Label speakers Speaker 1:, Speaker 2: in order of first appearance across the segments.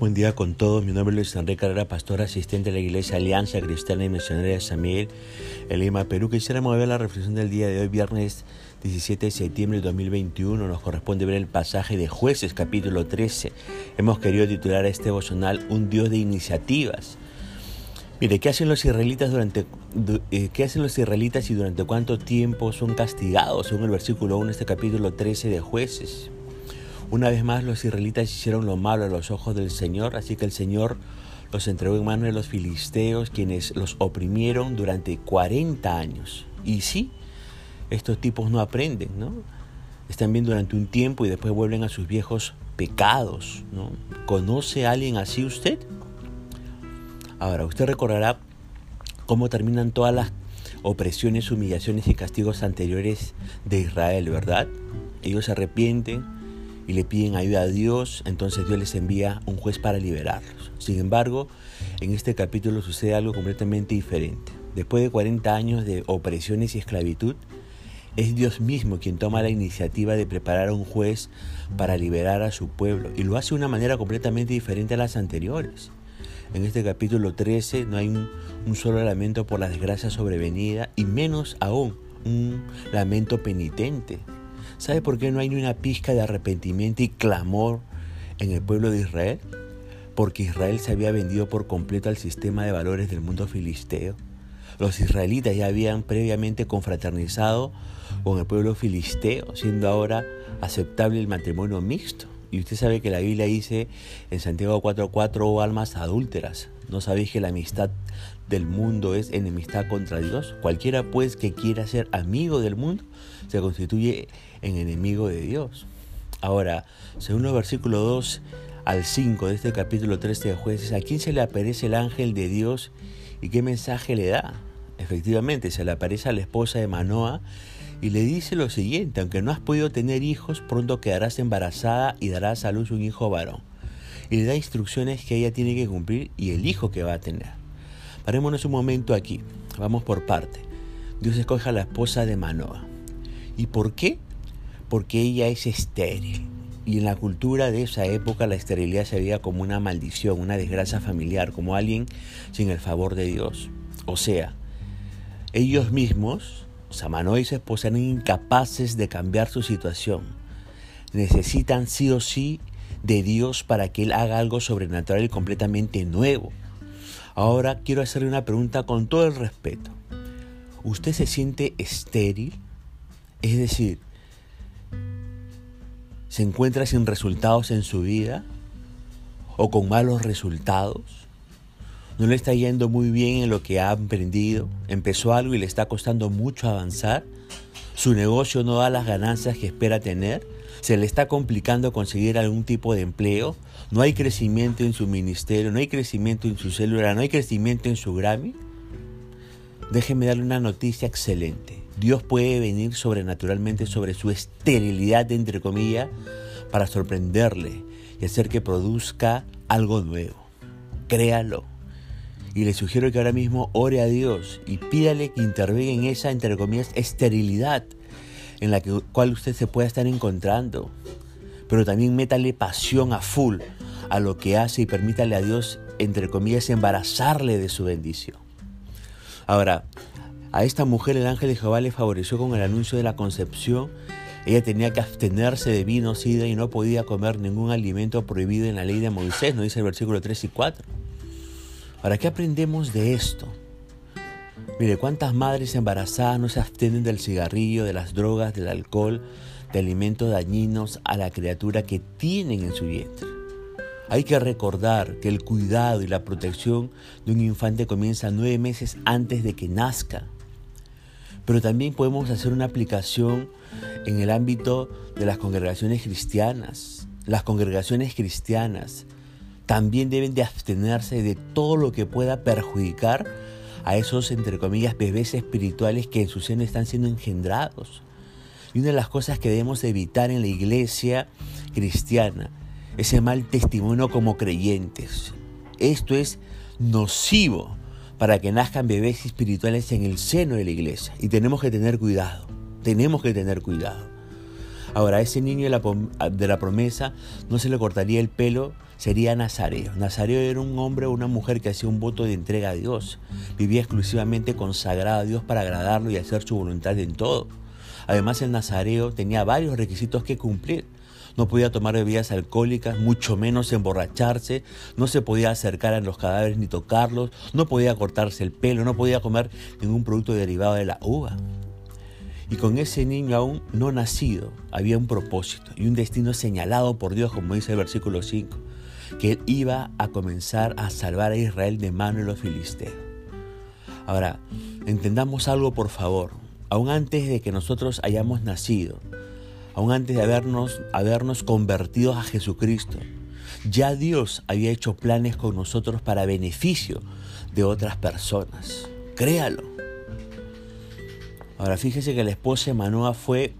Speaker 1: Buen día con todos. Mi nombre es Luis Enrique Carrera, pastor asistente de la Iglesia Alianza Cristiana y Misionera de San Miguel, en Lima, Perú. Quisiéramos ver la reflexión del día de hoy, viernes 17 de septiembre de 2021. Nos corresponde ver el pasaje de Jueces, capítulo 13. Hemos querido titular a este devocional Un Dios de iniciativas. Mire, ¿qué hacen los israelitas durante eh, qué hacen los israelitas y durante cuánto tiempo son castigados? Según el versículo 1 de este capítulo 13 de Jueces. Una vez más los israelitas hicieron lo malo a los ojos del Señor, así que el Señor los entregó en manos de los filisteos, quienes los oprimieron durante 40 años. Y sí, estos tipos no aprenden, ¿no? Están bien durante un tiempo y después vuelven a sus viejos pecados, ¿no? ¿Conoce a alguien así usted? Ahora, usted recordará cómo terminan todas las opresiones, humillaciones y castigos anteriores de Israel, ¿verdad? Ellos se arrepienten, y le piden ayuda a Dios, entonces Dios les envía un juez para liberarlos. Sin embargo, en este capítulo sucede algo completamente diferente. Después de 40 años de opresiones y esclavitud, es Dios mismo quien toma la iniciativa de preparar a un juez para liberar a su pueblo y lo hace de una manera completamente diferente a las anteriores. En este capítulo 13 no hay un, un solo lamento por la desgracia sobrevenida y menos aún un lamento penitente ¿Sabe por qué no hay ni una pizca de arrepentimiento y clamor en el pueblo de Israel? Porque Israel se había vendido por completo al sistema de valores del mundo filisteo. Los israelitas ya habían previamente confraternizado con el pueblo filisteo, siendo ahora aceptable el matrimonio mixto. Y usted sabe que la Biblia dice en Santiago 4:4, oh almas adúlteras, ¿no sabéis que la amistad del mundo es enemistad contra Dios? Cualquiera pues que quiera ser amigo del mundo se constituye en enemigo de Dios. Ahora, según los versículos 2 al 5 de este capítulo 13 de jueces, ¿a quién se le aparece el ángel de Dios y qué mensaje le da? Efectivamente, se le aparece a la esposa de Manoa y le dice lo siguiente, aunque no has podido tener hijos, pronto quedarás embarazada y darás a luz un hijo varón. Y le da instrucciones que ella tiene que cumplir y el hijo que va a tener. Parémonos un momento aquí, vamos por parte. Dios escoge a la esposa de Manoa. ¿Y por qué? Porque ella es estéril. Y en la cultura de esa época la esterilidad se veía como una maldición, una desgracia familiar, como alguien sin el favor de Dios. O sea, ellos mismos, Samanó y su esposa, eran incapaces de cambiar su situación. Necesitan sí o sí de Dios para que Él haga algo sobrenatural y completamente nuevo. Ahora quiero hacerle una pregunta con todo el respeto. ¿Usted se siente estéril? Es decir, se encuentra sin resultados en su vida o con malos resultados, no le está yendo muy bien en lo que ha emprendido, empezó algo y le está costando mucho avanzar, su negocio no da las ganancias que espera tener, se le está complicando conseguir algún tipo de empleo, no hay crecimiento en su ministerio, no hay crecimiento en su célula, no hay crecimiento en su Grammy. Déjeme darle una noticia excelente. Dios puede venir sobrenaturalmente sobre su esterilidad, entre comillas, para sorprenderle y hacer que produzca algo nuevo. Créalo. Y le sugiero que ahora mismo ore a Dios y pídale que intervenga en esa, entre comillas, esterilidad en la cual usted se pueda estar encontrando. Pero también métale pasión a full a lo que hace y permítale a Dios, entre comillas, embarazarle de su bendición. Ahora, a esta mujer el ángel de Jehová le favoreció con el anuncio de la concepción. Ella tenía que abstenerse de vino, sida y no podía comer ningún alimento prohibido en la ley de Moisés, nos dice el versículo 3 y 4. Ahora, ¿qué aprendemos de esto? Mire, cuántas madres embarazadas no se abstienen del cigarrillo, de las drogas, del alcohol, de alimentos dañinos a la criatura que tienen en su vientre. Hay que recordar que el cuidado y la protección de un infante comienza nueve meses antes de que nazca. Pero también podemos hacer una aplicación en el ámbito de las congregaciones cristianas. Las congregaciones cristianas también deben de abstenerse de todo lo que pueda perjudicar a esos, entre comillas, bebés espirituales que en su seno están siendo engendrados. Y una de las cosas que debemos evitar en la iglesia cristiana, ese mal testimonio como creyentes. Esto es nocivo para que nazcan bebés espirituales en el seno de la iglesia. Y tenemos que tener cuidado, tenemos que tener cuidado. Ahora, ese niño de la, de la promesa no se le cortaría el pelo, sería Nazareo. Nazareo era un hombre o una mujer que hacía un voto de entrega a Dios. Vivía exclusivamente consagrado a Dios para agradarlo y hacer su voluntad en todo. Además, el Nazareo tenía varios requisitos que cumplir. No podía tomar bebidas alcohólicas, mucho menos emborracharse, no se podía acercar a los cadáveres ni tocarlos, no podía cortarse el pelo, no podía comer ningún producto derivado de la uva. Y con ese niño aún no nacido había un propósito y un destino señalado por Dios, como dice el versículo 5, que él iba a comenzar a salvar a Israel de mano de los filisteos. Ahora, entendamos algo por favor, aún antes de que nosotros hayamos nacido, aún antes de habernos, habernos convertido a Jesucristo, ya Dios había hecho planes con nosotros para beneficio de otras personas. Créalo. Ahora fíjese que la esposa de Manoa fue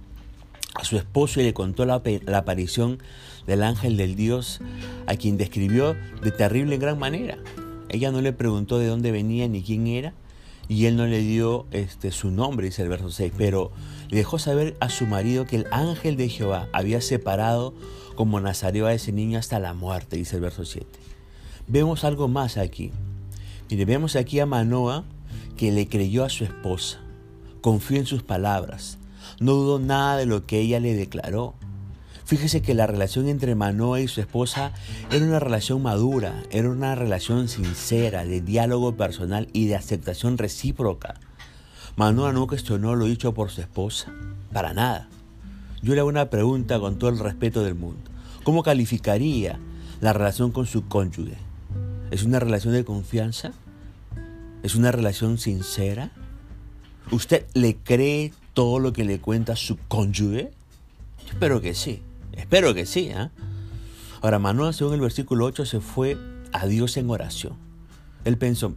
Speaker 1: a su esposo y le contó la, la, aparición del ángel del Dios a quien describió de terrible en gran manera. Ella no le preguntó de dónde venía ni quién era y él no le dio este, su nombre, dice el verso 6, pero le dejó saber a su marido que el ángel de Jehová había separado como Nazareo a ese niño hasta la muerte, dice el verso 7. Vemos algo más aquí. Mire, vemos aquí a Manoa que le creyó a su esposa confió en sus palabras, no dudó nada de lo que ella le declaró. Fíjese que la relación entre Manoa y su esposa era una relación madura, era una relación sincera, de diálogo personal y de aceptación recíproca. Manoa no cuestionó lo dicho por su esposa, para nada. Yo le hago una pregunta con todo el respeto del mundo. ¿Cómo calificaría la relación con su cónyuge? ¿Es una relación de confianza? ¿Es una relación sincera? ¿Usted le cree todo lo que le cuenta su cónyuge? espero que sí, espero que sí. ¿eh? Ahora, Manoa, según el versículo 8, se fue a Dios en oración. Él pensó,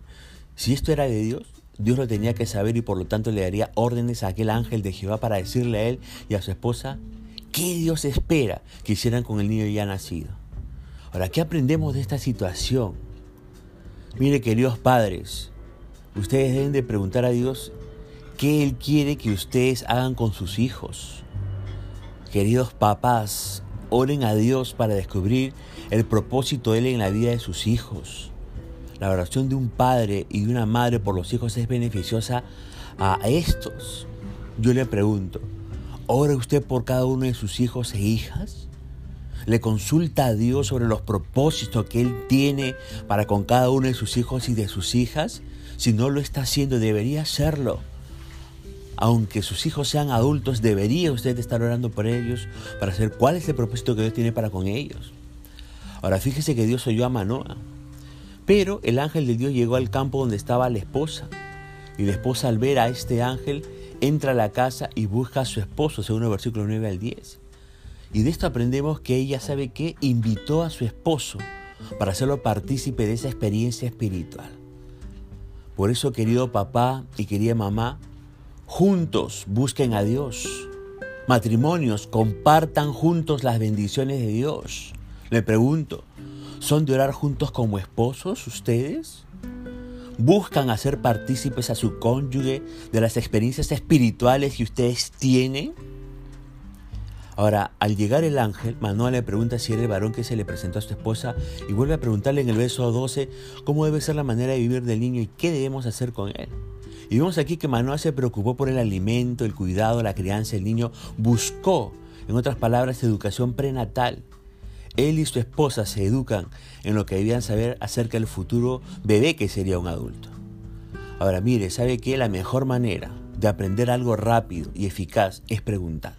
Speaker 1: si esto era de Dios, Dios lo tenía que saber y por lo tanto le daría órdenes a aquel ángel de Jehová para decirle a él y a su esposa qué Dios espera que hicieran con el niño ya nacido. Ahora, ¿qué aprendemos de esta situación? Mire, queridos padres, ustedes deben de preguntar a Dios qué Él quiere que ustedes hagan con sus hijos. Queridos papás, oren a Dios para descubrir el propósito de Él en la vida de sus hijos. La oración de un padre y de una madre por los hijos es beneficiosa a estos. Yo le pregunto, ¿ora usted por cada uno de sus hijos e hijas? ¿Le consulta a Dios sobre los propósitos que Él tiene para con cada uno de sus hijos y de sus hijas? Si no lo está haciendo, debería hacerlo aunque sus hijos sean adultos, debería usted estar orando por ellos para saber cuál es el propósito que Dios tiene para con ellos. Ahora fíjese que Dios oyó a Manoa, pero el ángel de Dios llegó al campo donde estaba la esposa, y la esposa al ver a este ángel entra a la casa y busca a su esposo, según el versículo 9 al 10. Y de esto aprendemos que ella sabe que invitó a su esposo para hacerlo partícipe de esa experiencia espiritual. Por eso, querido papá y querida mamá, Juntos busquen a Dios. Matrimonios, compartan juntos las bendiciones de Dios. Le pregunto, ¿son de orar juntos como esposos ustedes? ¿Buscan hacer partícipes a su cónyuge de las experiencias espirituales que ustedes tienen? Ahora, al llegar el ángel, Manuel le pregunta si era el varón que se le presentó a su esposa y vuelve a preguntarle en el verso 12 cómo debe ser la manera de vivir del niño y qué debemos hacer con él. Y vemos aquí que Manoa se preocupó por el alimento, el cuidado, la crianza del niño, buscó, en otras palabras, educación prenatal. Él y su esposa se educan en lo que debían saber acerca del futuro bebé que sería un adulto. Ahora mire, ¿sabe que la mejor manera de aprender algo rápido y eficaz es preguntar?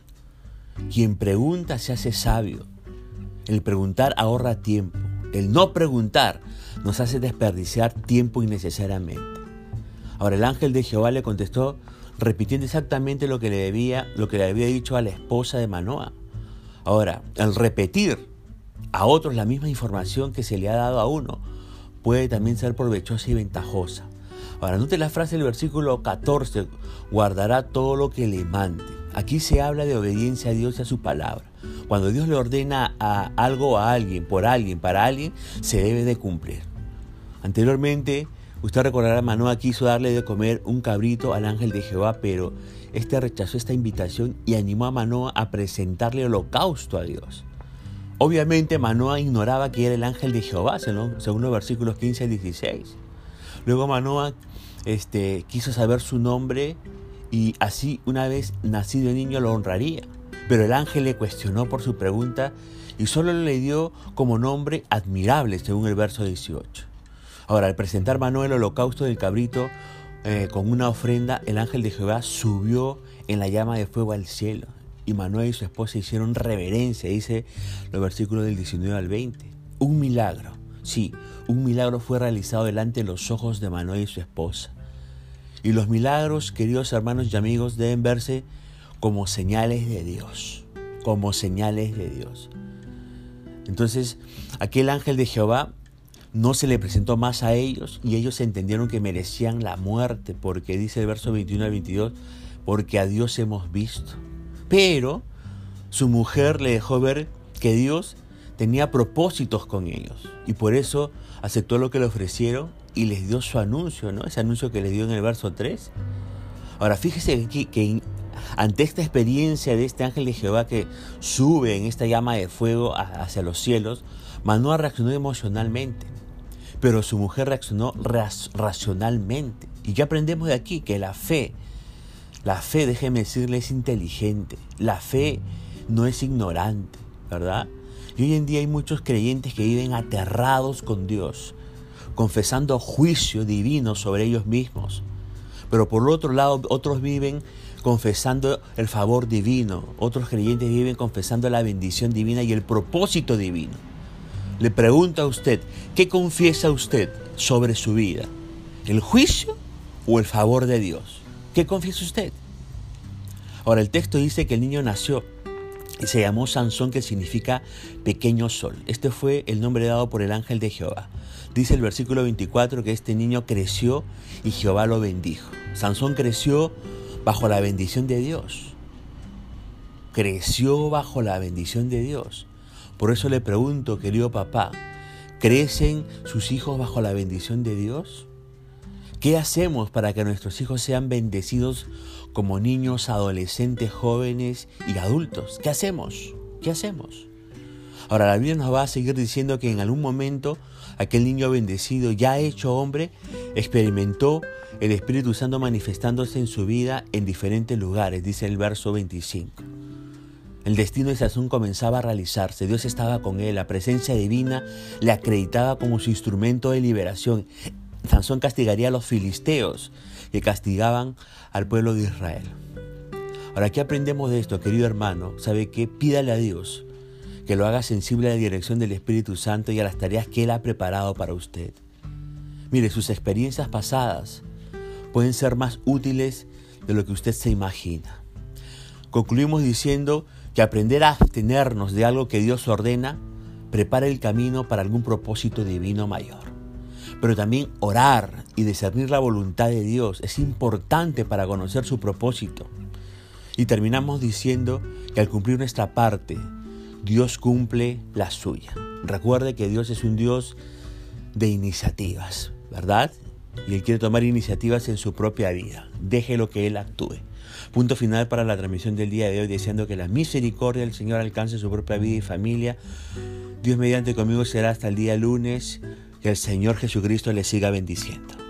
Speaker 1: Quien pregunta se hace sabio. El preguntar ahorra tiempo. El no preguntar nos hace desperdiciar tiempo innecesariamente. Ahora el ángel de Jehová le contestó repitiendo exactamente lo que le debía, lo que le había dicho a la esposa de Manoa. Ahora, al repetir a otros la misma información que se le ha dado a uno, puede también ser provechosa y ventajosa. Ahora, note la frase del versículo 14, guardará todo lo que le mande. Aquí se habla de obediencia a Dios y a su palabra. Cuando Dios le ordena a algo a alguien, por alguien, para alguien, se debe de cumplir. Anteriormente Usted recordará, Manoa quiso darle de comer un cabrito al ángel de Jehová, pero este rechazó esta invitación y animó a Manoa a presentarle holocausto a Dios. Obviamente Manoa ignoraba que era el ángel de Jehová, según los versículos 15 al 16. Luego Manoa este, quiso saber su nombre y así una vez nacido el niño lo honraría. Pero el ángel le cuestionó por su pregunta y solo le dio como nombre admirable, según el verso 18. Ahora, al presentar Manuel el holocausto del cabrito eh, con una ofrenda, el ángel de Jehová subió en la llama de fuego al cielo. Y Manuel y su esposa hicieron reverencia, dice los versículos del 19 al 20. Un milagro, sí, un milagro fue realizado delante de los ojos de Manuel y su esposa. Y los milagros, queridos hermanos y amigos, deben verse como señales de Dios, como señales de Dios. Entonces, aquel ángel de Jehová no se le presentó más a ellos y ellos entendieron que merecían la muerte, porque dice el verso 21 al 22, porque a Dios hemos visto. Pero su mujer le dejó ver que Dios tenía propósitos con ellos y por eso aceptó lo que le ofrecieron y les dio su anuncio, ¿no? Ese anuncio que les dio en el verso 3. Ahora, fíjese que, que ante esta experiencia de este ángel de Jehová que sube en esta llama de fuego hacia los cielos, Manoa reaccionó emocionalmente, pero su mujer reaccionó racionalmente. ¿Y qué aprendemos de aquí? Que la fe, la fe, déjeme decirle, es inteligente. La fe no es ignorante, ¿verdad? Y hoy en día hay muchos creyentes que viven aterrados con Dios, confesando juicio divino sobre ellos mismos. Pero por otro lado, otros viven confesando el favor divino. Otros creyentes viven confesando la bendición divina y el propósito divino. Le pregunto a usted, ¿qué confiesa usted sobre su vida? ¿El juicio o el favor de Dios? ¿Qué confiesa usted? Ahora el texto dice que el niño nació y se llamó Sansón, que significa pequeño sol. Este fue el nombre dado por el ángel de Jehová. Dice el versículo 24 que este niño creció y Jehová lo bendijo. Sansón creció bajo la bendición de Dios. Creció bajo la bendición de Dios. Por eso le pregunto, querido papá, ¿crecen sus hijos bajo la bendición de Dios? ¿Qué hacemos para que nuestros hijos sean bendecidos como niños, adolescentes, jóvenes y adultos? ¿Qué hacemos? ¿Qué hacemos? Ahora la Biblia nos va a seguir diciendo que en algún momento aquel niño bendecido, ya hecho hombre, experimentó el Espíritu Santo manifestándose en su vida en diferentes lugares, dice el verso 25. El destino de Sansón comenzaba a realizarse, Dios estaba con él, la presencia divina le acreditaba como su instrumento de liberación. Sansón castigaría a los filisteos que castigaban al pueblo de Israel. Ahora, ¿qué aprendemos de esto, querido hermano? ¿Sabe qué? Pídale a Dios que lo haga sensible a la dirección del Espíritu Santo y a las tareas que Él ha preparado para usted. Mire, sus experiencias pasadas pueden ser más útiles de lo que usted se imagina. Concluimos diciendo que aprender a abstenernos de algo que Dios ordena prepara el camino para algún propósito divino mayor. Pero también orar y discernir la voluntad de Dios es importante para conocer su propósito. Y terminamos diciendo que al cumplir nuestra parte, Dios cumple la suya. Recuerde que Dios es un Dios de iniciativas, ¿verdad? Y Él quiere tomar iniciativas en su propia vida. Déjelo que Él actúe. Punto final para la transmisión del día de hoy, deseando que la misericordia del Señor alcance su propia vida y familia. Dios mediante conmigo será hasta el día lunes. Que el Señor Jesucristo le siga bendiciendo.